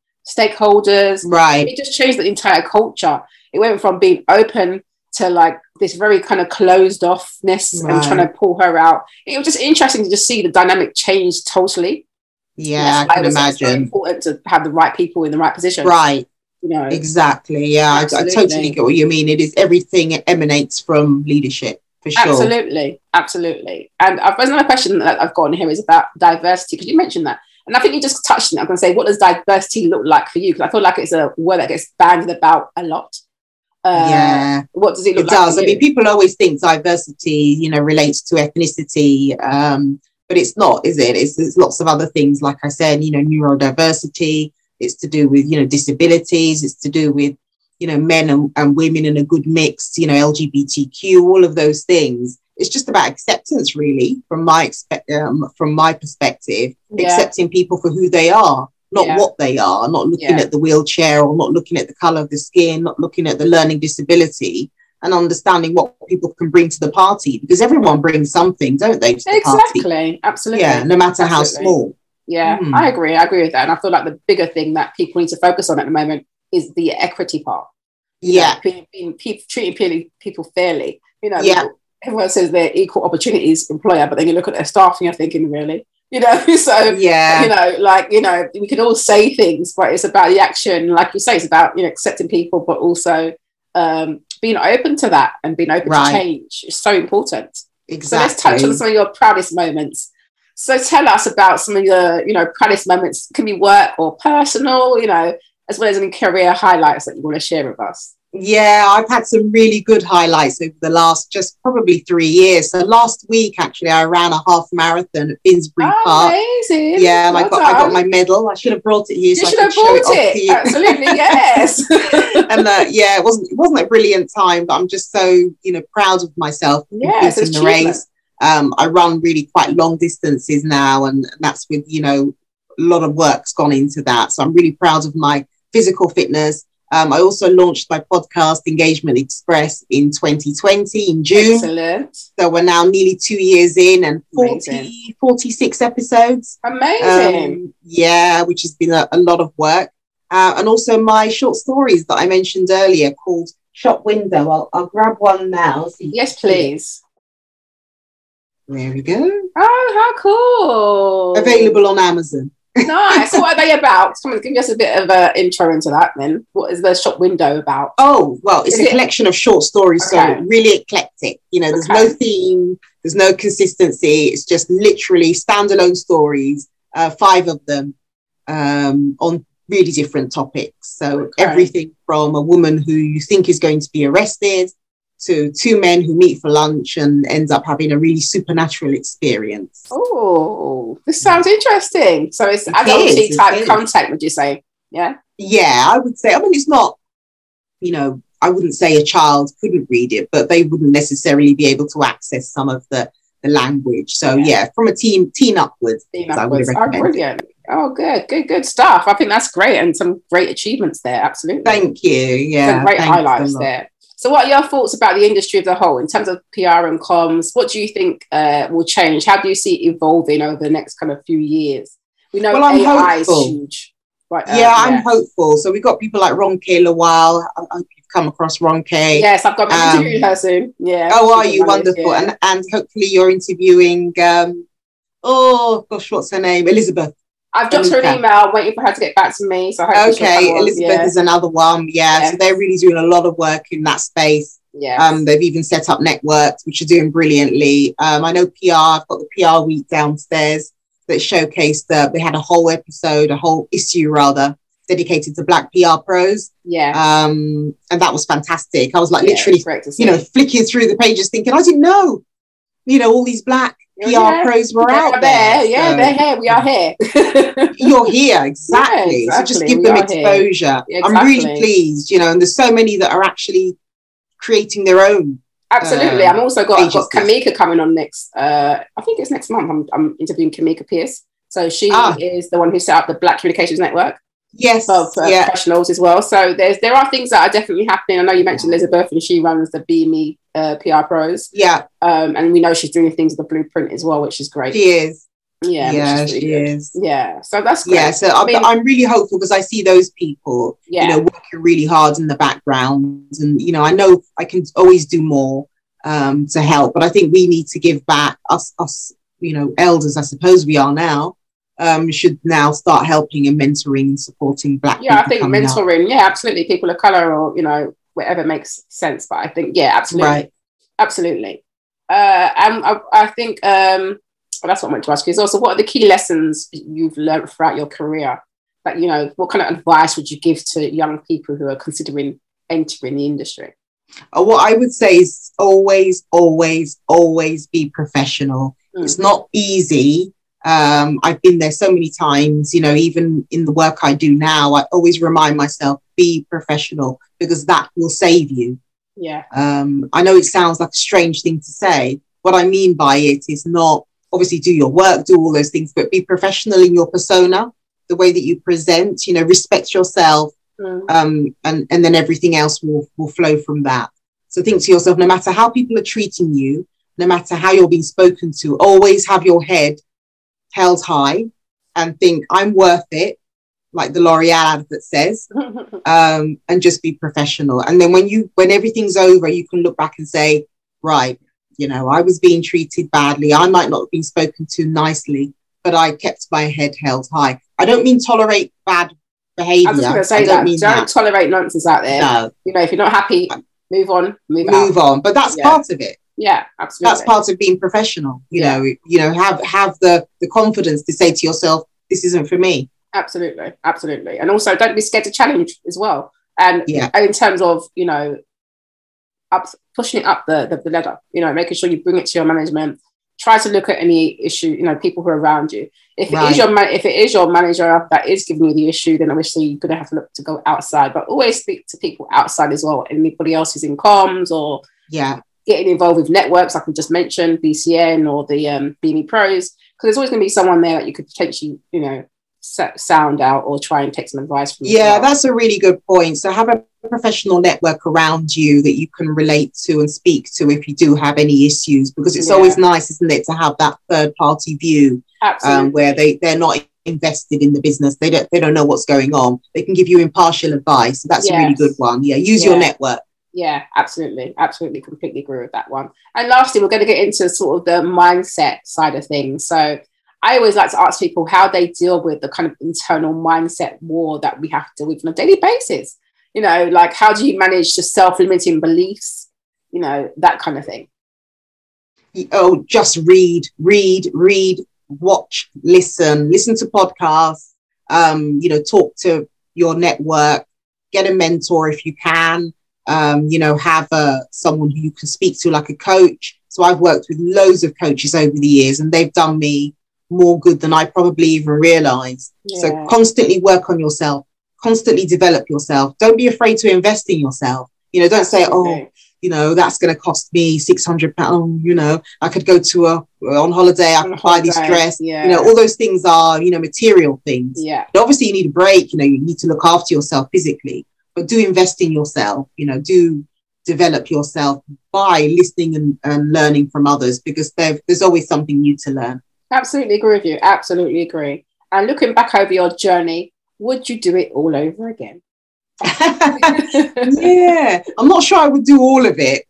stakeholders. Right. It just changed the entire culture. It went from being open to like this very kind of closed offness and Right. trying to pull her out. It was just interesting to just see the dynamic change totally. Yeah, I can was so imagine. important to have the right people in the right position. Right. You know. Exactly. Yeah, I, I totally get what you mean. It is everything emanates from leadership for sure. Absolutely, absolutely. And I've, there's another question that I've got on here is about diversity because you mentioned that, and I think you just touched on it. I'm going to say, what does diversity look like for you? Because I feel like it's a word that gets bandied about a lot. Uh, yeah, What does it look it like? does. I mean, people always think diversity, you know, relates to ethnicity, um, but it's not, is it? It's there's lots of other things. Like I said, you know, neurodiversity. It's to do with you know disabilities. It's to do with you know men and, and women in a good mix. You know, LGBTQ. All of those things. It's just about acceptance, really, from my expe- um, from my perspective. Yeah. Accepting people for who they are, not Yeah. what they are. Not looking Yeah. at the wheelchair or not looking at the color of the skin. Not looking at the learning disability and understanding what people can bring to the party because everyone brings something, don't they, the party? Exactly, absolutely. Yeah, no matter how small. Yeah, Mm. I agree. I agree with that. And I feel like the bigger thing that people need to focus on at the moment is the equity part. You Yeah, know, being, being treating pe- people fairly. You know, Yeah. everyone says they're equal opportunities employer, but then you look at their staff and you're thinking, really? You know, so yeah, you know, like you know, we can all say things, but it's about the action. Like you say, it's about you know accepting people, but also um, being open to that and being open Right. to change. is so important. exactly. So let's touch on some of your proudest moments. So tell us about some of your, you know, proudest moments. It can be work or personal, you know, as well as any career highlights that you want to share with us. Yeah, I've had some really good highlights over the last just probably three years. So last week, actually, I ran a half marathon at Finsbury Park. Amazing. Yeah, and I Well got I got my medal. I should have brought it here. You so should could have show bought it it. Absolutely, yes. and uh, yeah, it wasn't it wasn't a brilliant time, but I'm just so you know proud of myself Yes, completing the race. Um, I run really quite long distances now, and that's with you know a lot of work's gone into that. So I'm really proud of my physical fitness. Um, I also launched my podcast Engagement Express in 2020 in June. Excellent. So we're now nearly two years in and 40, 46 episodes. Amazing. Um, yeah, which has been a, a lot of work. Uh, and also my short stories that I mentioned earlier called Shop Window. I'll, I'll grab one now. so yes, can see it. please. There we go. Oh, how cool. Available on Amazon. Nice. so what are they about? Come on, give us a bit of an intro into that then. What is the shop window about? Oh, well, it's Is a it- collection of short stories, Okay. so really eclectic. You know, there's Okay. no theme, there's no consistency. It's just literally standalone stories, uh, five of them um, on really different topics. So Okay. everything from a woman who you think is going to be arrested to two men who meet for lunch and ends up having a really supernatural experience. Oh, this sounds interesting. So it's It adulty is, type is. content, would you say? Yeah. Yeah, I would say. I mean, it's not. You know, I wouldn't say a child couldn't read it, but they wouldn't necessarily be able to access some of the the language. So Yeah. yeah, from a teen teen upwards, Theme I would upwards. Oh, it. brilliant. Oh, good, good, good stuff. I think that's great and some great achievements there. Absolutely. Thank you. Yeah, some great highlights there. So, what are your thoughts about the industry as a whole in terms of PR and comms? What do you think uh, will change? How do you see it evolving over the next kind of few years? We know Well, I'm AI hopeful. is huge. Right, uh, yeah, I'm hopeful. So we've got people like Ronke Lawal. I hope you've come across Ronke Yes, I've got Um, interview her soon. Yeah. Oh, are you it, wonderful? yeah. And and hopefully you're interviewing. Um, oh gosh, what's her name? Elizabeth. I've dropped her an email, waiting for her to get back to me. So Okay. Elizabeth yeah. is another one. Yeah, Yes. so they're really doing a lot of work in that space. yeah. Um, they've even set up networks which are doing brilliantly. Um, I know PR. I've got the PR week downstairs that showcased. Uh, they had a whole episode, a whole issue rather, dedicated to Black PR pros, yeah. um, and that was fantastic. I was like Yeah, literally, it's great to see. you know, flicking through the pages, thinking, I didn't know, you know, all these Black PR Yeah. pros were They're out there. Yeah, So they're here. We are here. You're here, exactly. Yeah, So just give We them exposure. Yeah, I'm really pleased, you know, and there's so many that are actually creating their own. Absolutely. Um, I'm also got, I've got. Kamika coming on next. Uh, I think it's next month. I'm, I'm interviewing Kamika Pierce. So she Ah. is the one who set up the Black Communications Network Yes, of uh, yeah, professionals as well. So there's there are things that are definitely happening. I know you mentioned Elizabeth, and she runs the BME uh, PR Pros, yeah, um, and we know she's doing things with the Blueprint as well, which is great. she is. yeah, Yeah, really she good. is. Yeah, so that's great. Yeah, so I'm, mean- I'm really hopeful because I see those people, yeah, you know, working really hard in the background, and you know, I know I can always do more um, to help, but I think we need to give back. Us, us, you know, elders, I suppose we are now, um, should now start helping and mentoring and supporting Black yeah. I think coming up. mentoring. Yeah, absolutely. People of color, or you know, whatever makes sense. But I think yeah, absolutely. Right. Absolutely. Uh, and I, I think um, that's what I meant to ask you is also what are the key lessons you've learned throughout your career? Like, you know, what kind of advice would you give to young people who are considering entering the industry? Uh, what I would say is always, always, always be professional. Mm. It's not easy. Um, I've been there so many times, you know, even in the work I do now, I always remind myself, be professional because that will save you. Yeah. Um, I know it sounds like a strange thing to say. What I mean by it is not obviously do your work, do all those things, but be professional in your persona, the way that you present, you know, respect yourself, Mm. um, and and then everything else will will flow from that. So think to yourself, no matter how people are treating you, no matter how you're being spoken to, always have your head held high and think I'm worth it, like the L'Oreal advert says, um, and just be professional. And then when you when everything's over, you can look back and say, right, you know, I was being treated badly. I might not have been spoken to nicely, but I kept my head held high. I don't mean tolerate bad behavior. I was going to say I don't that. mean Don't that. tolerate nonsense out there. No, You know, if you're not happy, move on, move, move on. But that's Yeah. part of it. Yeah, absolutely. That's part of being professional. You Yeah. know, you know, have have the the confidence to say to yourself, "This isn't for me." Absolutely, absolutely, and also don't be scared to challenge as well. And Yeah. in terms of you know, up pushing it up the, the the ladder, you know, making sure you bring it to your management. Try to look at any issue, you know, people who are around you. If it is Right. your man, if it is your manager that is giving you the issue, then obviously you're gonna have to look to go outside. But always speak to people outside as well. Anybody else who's in comms or Yeah, getting involved with networks, like we just mentioned, BCN or the um, BME Pros, because there's always going to be someone there that you could potentially, you know, sound out or try and take some advice from. yeah, that's a really good point. So have a professional network around you that you can relate to and speak to if you do have any issues, because it's Yeah. always nice, isn't it, to have that third party view um, where they they're not invested in the business. They don't they don't know what's going on. They can give you impartial advice. So that's a really good one. Yeah, use your network. Yeah, absolutely, absolutely, completely agree with that one. And lastly, we're going to get into sort of the mindset side of things. So. I always like to ask people how they deal with the kind of internal mindset war that we have to deal with on a daily basis. You know, like how do you manage the self-limiting beliefs? You know, that kind of thing. oh, just read, read, read, watch, listen, listen to podcasts, um, you know, talk to your network, get a mentor if you can. Um, you know, have uh, someone who you can speak to, like a coach. So I've worked with loads of coaches over the years, and they've done me more good than I probably even realized. Yeah. So constantly work on yourself, constantly develop yourself. Don't be afraid to invest in yourself. You know, don't say, oh, you know, that's going to cost me six hundred pounds. You know, I could go to a on holiday. I could buy this dress. yeah. You know, all those things are you know material things. yeah, But obviously, you need a break. You know, you need to look after yourself physically, but do invest in yourself. You know, do develop yourself by listening and, and learning from others because there's always something new to learn. absolutely agree with you. Absolutely agree. And looking back over your journey, would you do it all over again? yeah, I'm not sure I would do all of it.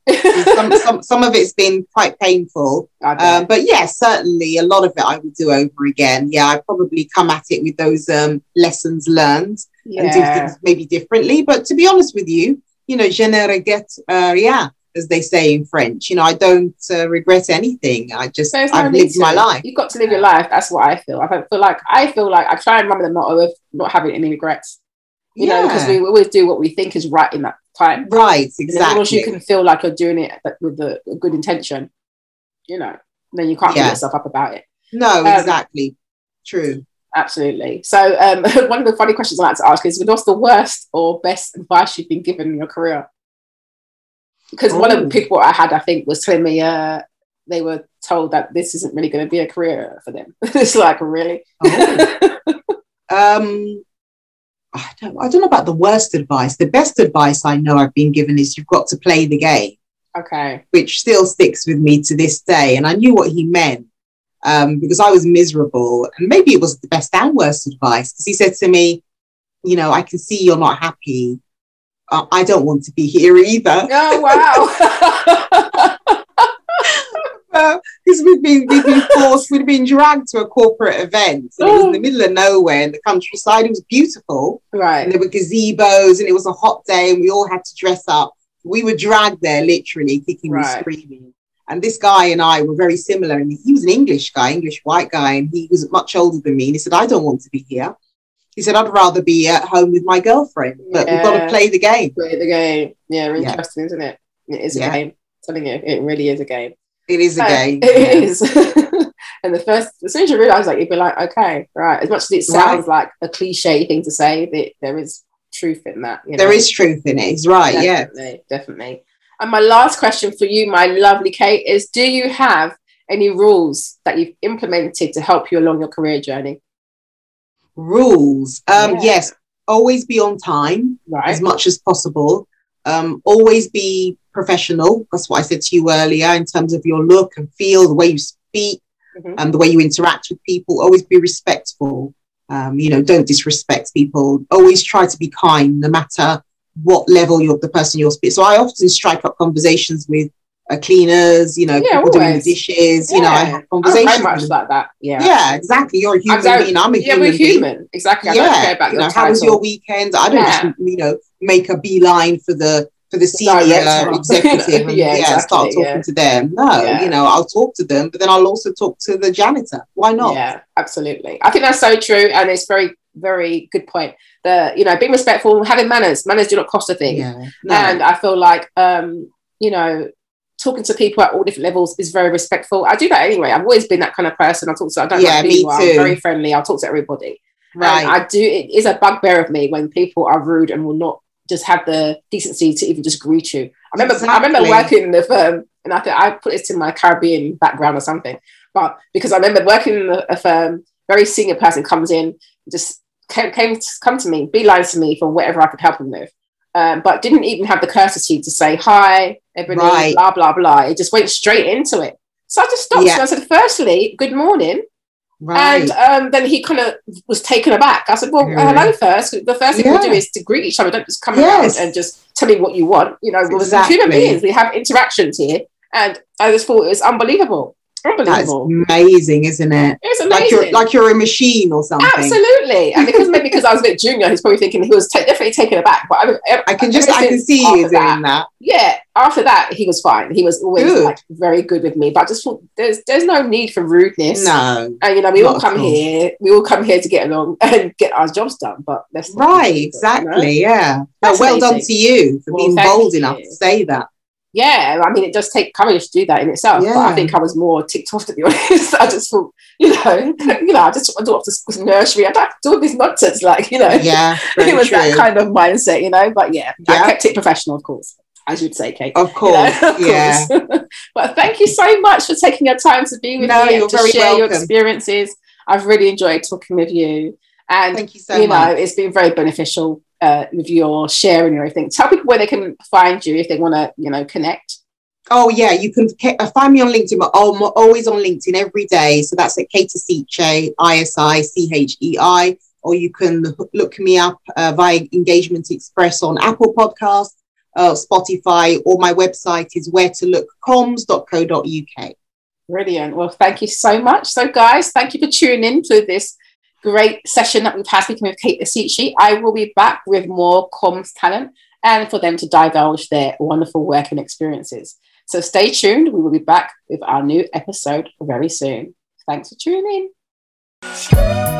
Some, some, some of it's been quite painful. Um, but yes, certainly a lot of it I would do over again. Yeah, I probably come at it with those um, lessons learned and do things maybe differently. But to be honest with you, you know, je ne regrette uh, rien, as they say in French. You know, I don't uh, regret anything. I just no I've lived my life. You've got to live your life. That's what I feel. I feel like I feel like I try and remember the motto of not having any regrets. You know, because we always do what we think is right in that time. right, And as long as you can feel like you're doing it with a, a good intention, you know, then you can't beat yourself up about it. No, Um, exactly. True. Absolutely. So, um, one of the funny questions I like to ask is what's the worst or best advice you've been given in your career? Because one of the Oh. people I had, I think, was telling me uh, they were told that this isn't really going to be a career for them. it's like, really? Oh. um, I don't, I don't know about the worst advice. The best advice I know I've been given is you've got to play the game. okay. which still sticks with me to this day. And I knew what he meant um, because I was miserable. And maybe it was the best and worst advice because he said to me, You know, I can see you're not happy. Uh, I don't want to be here either. Oh, wow. Because we've been we've been forced, we've been dragged to a corporate event. And it was in the middle of nowhere in the countryside. It was beautiful. Right. And right. there were gazebos and it was a hot day and we all had to dress up. We were dragged there literally kicking and screaming. And this guy and I were very similar. And he was an English guy, English white guy, and he was much older than me. And he said, I don't want to be here. He said, I'd rather be at home with my girlfriend, but we've got to play the game. Play the game. Yeah, Yeah. interesting, isn't it? It is Yeah. a game. I'm telling you, it really is a game. It is a Uh, game. It is. and the first, as soon as you realize that, you'd be like, okay, right. As much as it sounds like a cliche thing to say, that there is truth in that. You know? There is truth in it. He's right. Yeah. definitely, definitely. And my last question for you, my lovely Kate, is: Do you have any rules that you've implemented to help you along your career journey? Rules. Um, Yeah. Yes. Always be on time. Right. as much as possible. Um, always be professional. That's what I said to you earlier in terms of your look and feel, the way you speak, Mhm. and the way you interact with people. Always be respectful. Um, you know, don't disrespect people. Always try to be kind, no matter what level you're the person you're speaking. So I often strike up conversations with uh, cleaners. You know, Yeah, people doing the always. dishes. You know, I Yeah. have I'm conversations. very much like that. Yeah. yeah, exactly. You're a human being. I'm a Yeah, human we're being human. Exactly. I yeah, you your know, how was your weekend? I don't Yeah. just, you know, make a beeline for the for the senior executive and Yeah, yeah, start talking yeah. to them. No, Yeah. you know, I'll talk to them, but then I'll also talk to the janitor. Why not? Yeah, absolutely. I think that's so true, and it's very, very good point. The you know, being respectful, having manners. Manners do not cost a thing. Yeah. No. and I feel like um, you know, talking to people at all different levels is very respectful. I do that anyway. I've always been that kind of person. I talk to I don't Yeah, like people. I'm very friendly. I'll talk to everybody. right. And I do. It is a bugbear of me when people are rude and will not just have the decency to even just greet you. I remember. I remember working in the firm, and I think I put this in my Caribbean background or something. But because I remember working in a firm, very senior person comes in, just came, came come to me, beelines to me for whatever I could help him with. Um, but didn't even have the courtesy to say hi, Ebony, Right. blah blah blah. It just went straight into it. So I just stopped Yeah. and I said, firstly, good morning. right. And um, then he kind of was taken aback. I said, "Well, Yeah. hello first. The first thing we Yeah. do is to greet each other. Don't just come Yes. around and just tell me what you want. You know, we're human beings. We have interactions here." And I just thought it was unbelievable. Unbelievable. That's amazing, isn't it? It's Like amazing. you're like you're a machine or something. Absolutely, and because maybe because I was a bit junior, he's probably thinking he was ta definitely taken aback. But I, I can just I can see you doing that. Yeah, after that, he was fine. He was always Good. like very good with me. But I just thought there's there's no need for rudeness. No, and you know we all come all. here. We all come here to get along and get our jobs done. But that's right, we you know? exactly. Yeah. That's well done to you for Well, being bold you. enough to say that. Yeah, I mean, it does take courage to do that in itself. But I think I was more ticked off to be honest. I just thought, you know, you know, I just want to off to nursery. I don't do all this nonsense, like you know. Yeah, it was that kind of mindset, you know. But yeah, I kept it professional, of course, as you'd say, Kate. Of you course, know, of yeah. course. but thank you so much for taking your time to be with No, me and to share your experiences. I've really enjoyed talking with you, and Thank you so you know, it's been very beneficial uh, with your sharing and everything. Tell people where they can find you if they want to, you know, connect. Oh yeah, you can uh, find me on LinkedIn. But I'm always on LinkedIn every day. So that's at Kate Isichei, I S I C H E I. Or you can look me up uh, via Engagement Express on Apple Podcasts, uh, Spotify, or my website is where to look comms.co.uk. Brilliant. Well, thank you so much. So, guys, thank you for tuning in to this great session that we've had speaking with Kate Isichei. I will be back with more comms talent and for them to divulge their wonderful working experiences. So, stay tuned. We will be back with our new episode very soon. Thanks for tuning in.